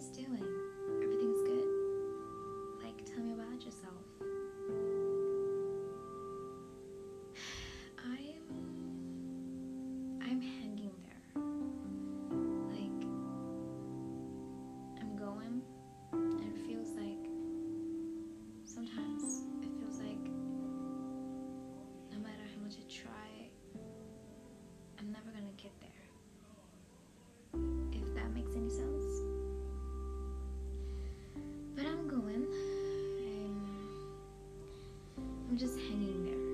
is doing. just hanging there.